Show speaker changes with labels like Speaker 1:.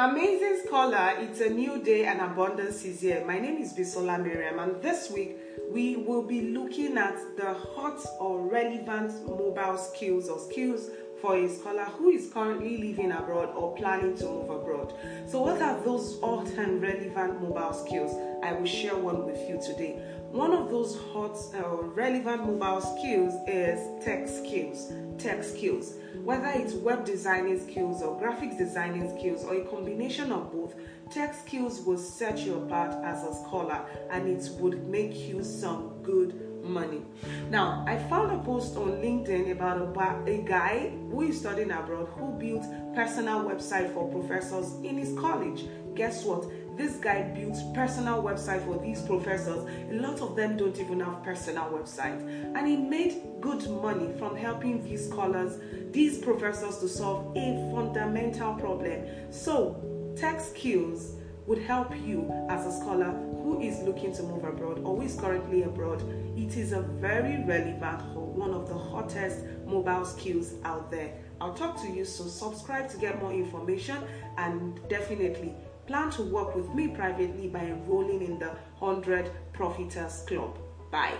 Speaker 1: Amazing Scholar, it's a new day and abundance is here. My name is Bisola Mariam, and this week we will be looking at the hot or relevant mobile skills or skills for a scholar who is currently living abroad or planning to move abroad. So, what are those hot and relevant mobile skills? I will share one with you today. One of those hot uh, relevant mobile skills is tech skills. Tech skills. Whether it's web designing skills or graphics designing skills or a combination of both, tech skills will set you apart as a scholar and it would make you some good money. Now, I found a post on LinkedIn about a, a guy who is studying abroad who built personal website for professors in his college. Guess what? This guy built personal website for these professors. A lot of them don't even have personal website. And he made good money from helping these scholars, these professors to solve a fundamental problem. So, tech skills would help you as a scholar who is looking to move abroad or who is currently abroad. It is a very relevant, one of the hottest mobile skills out there. I'll talk to you, so subscribe to get more information and definitely plan to work with me privately by enrolling in the 100 Profiters Club. Bye.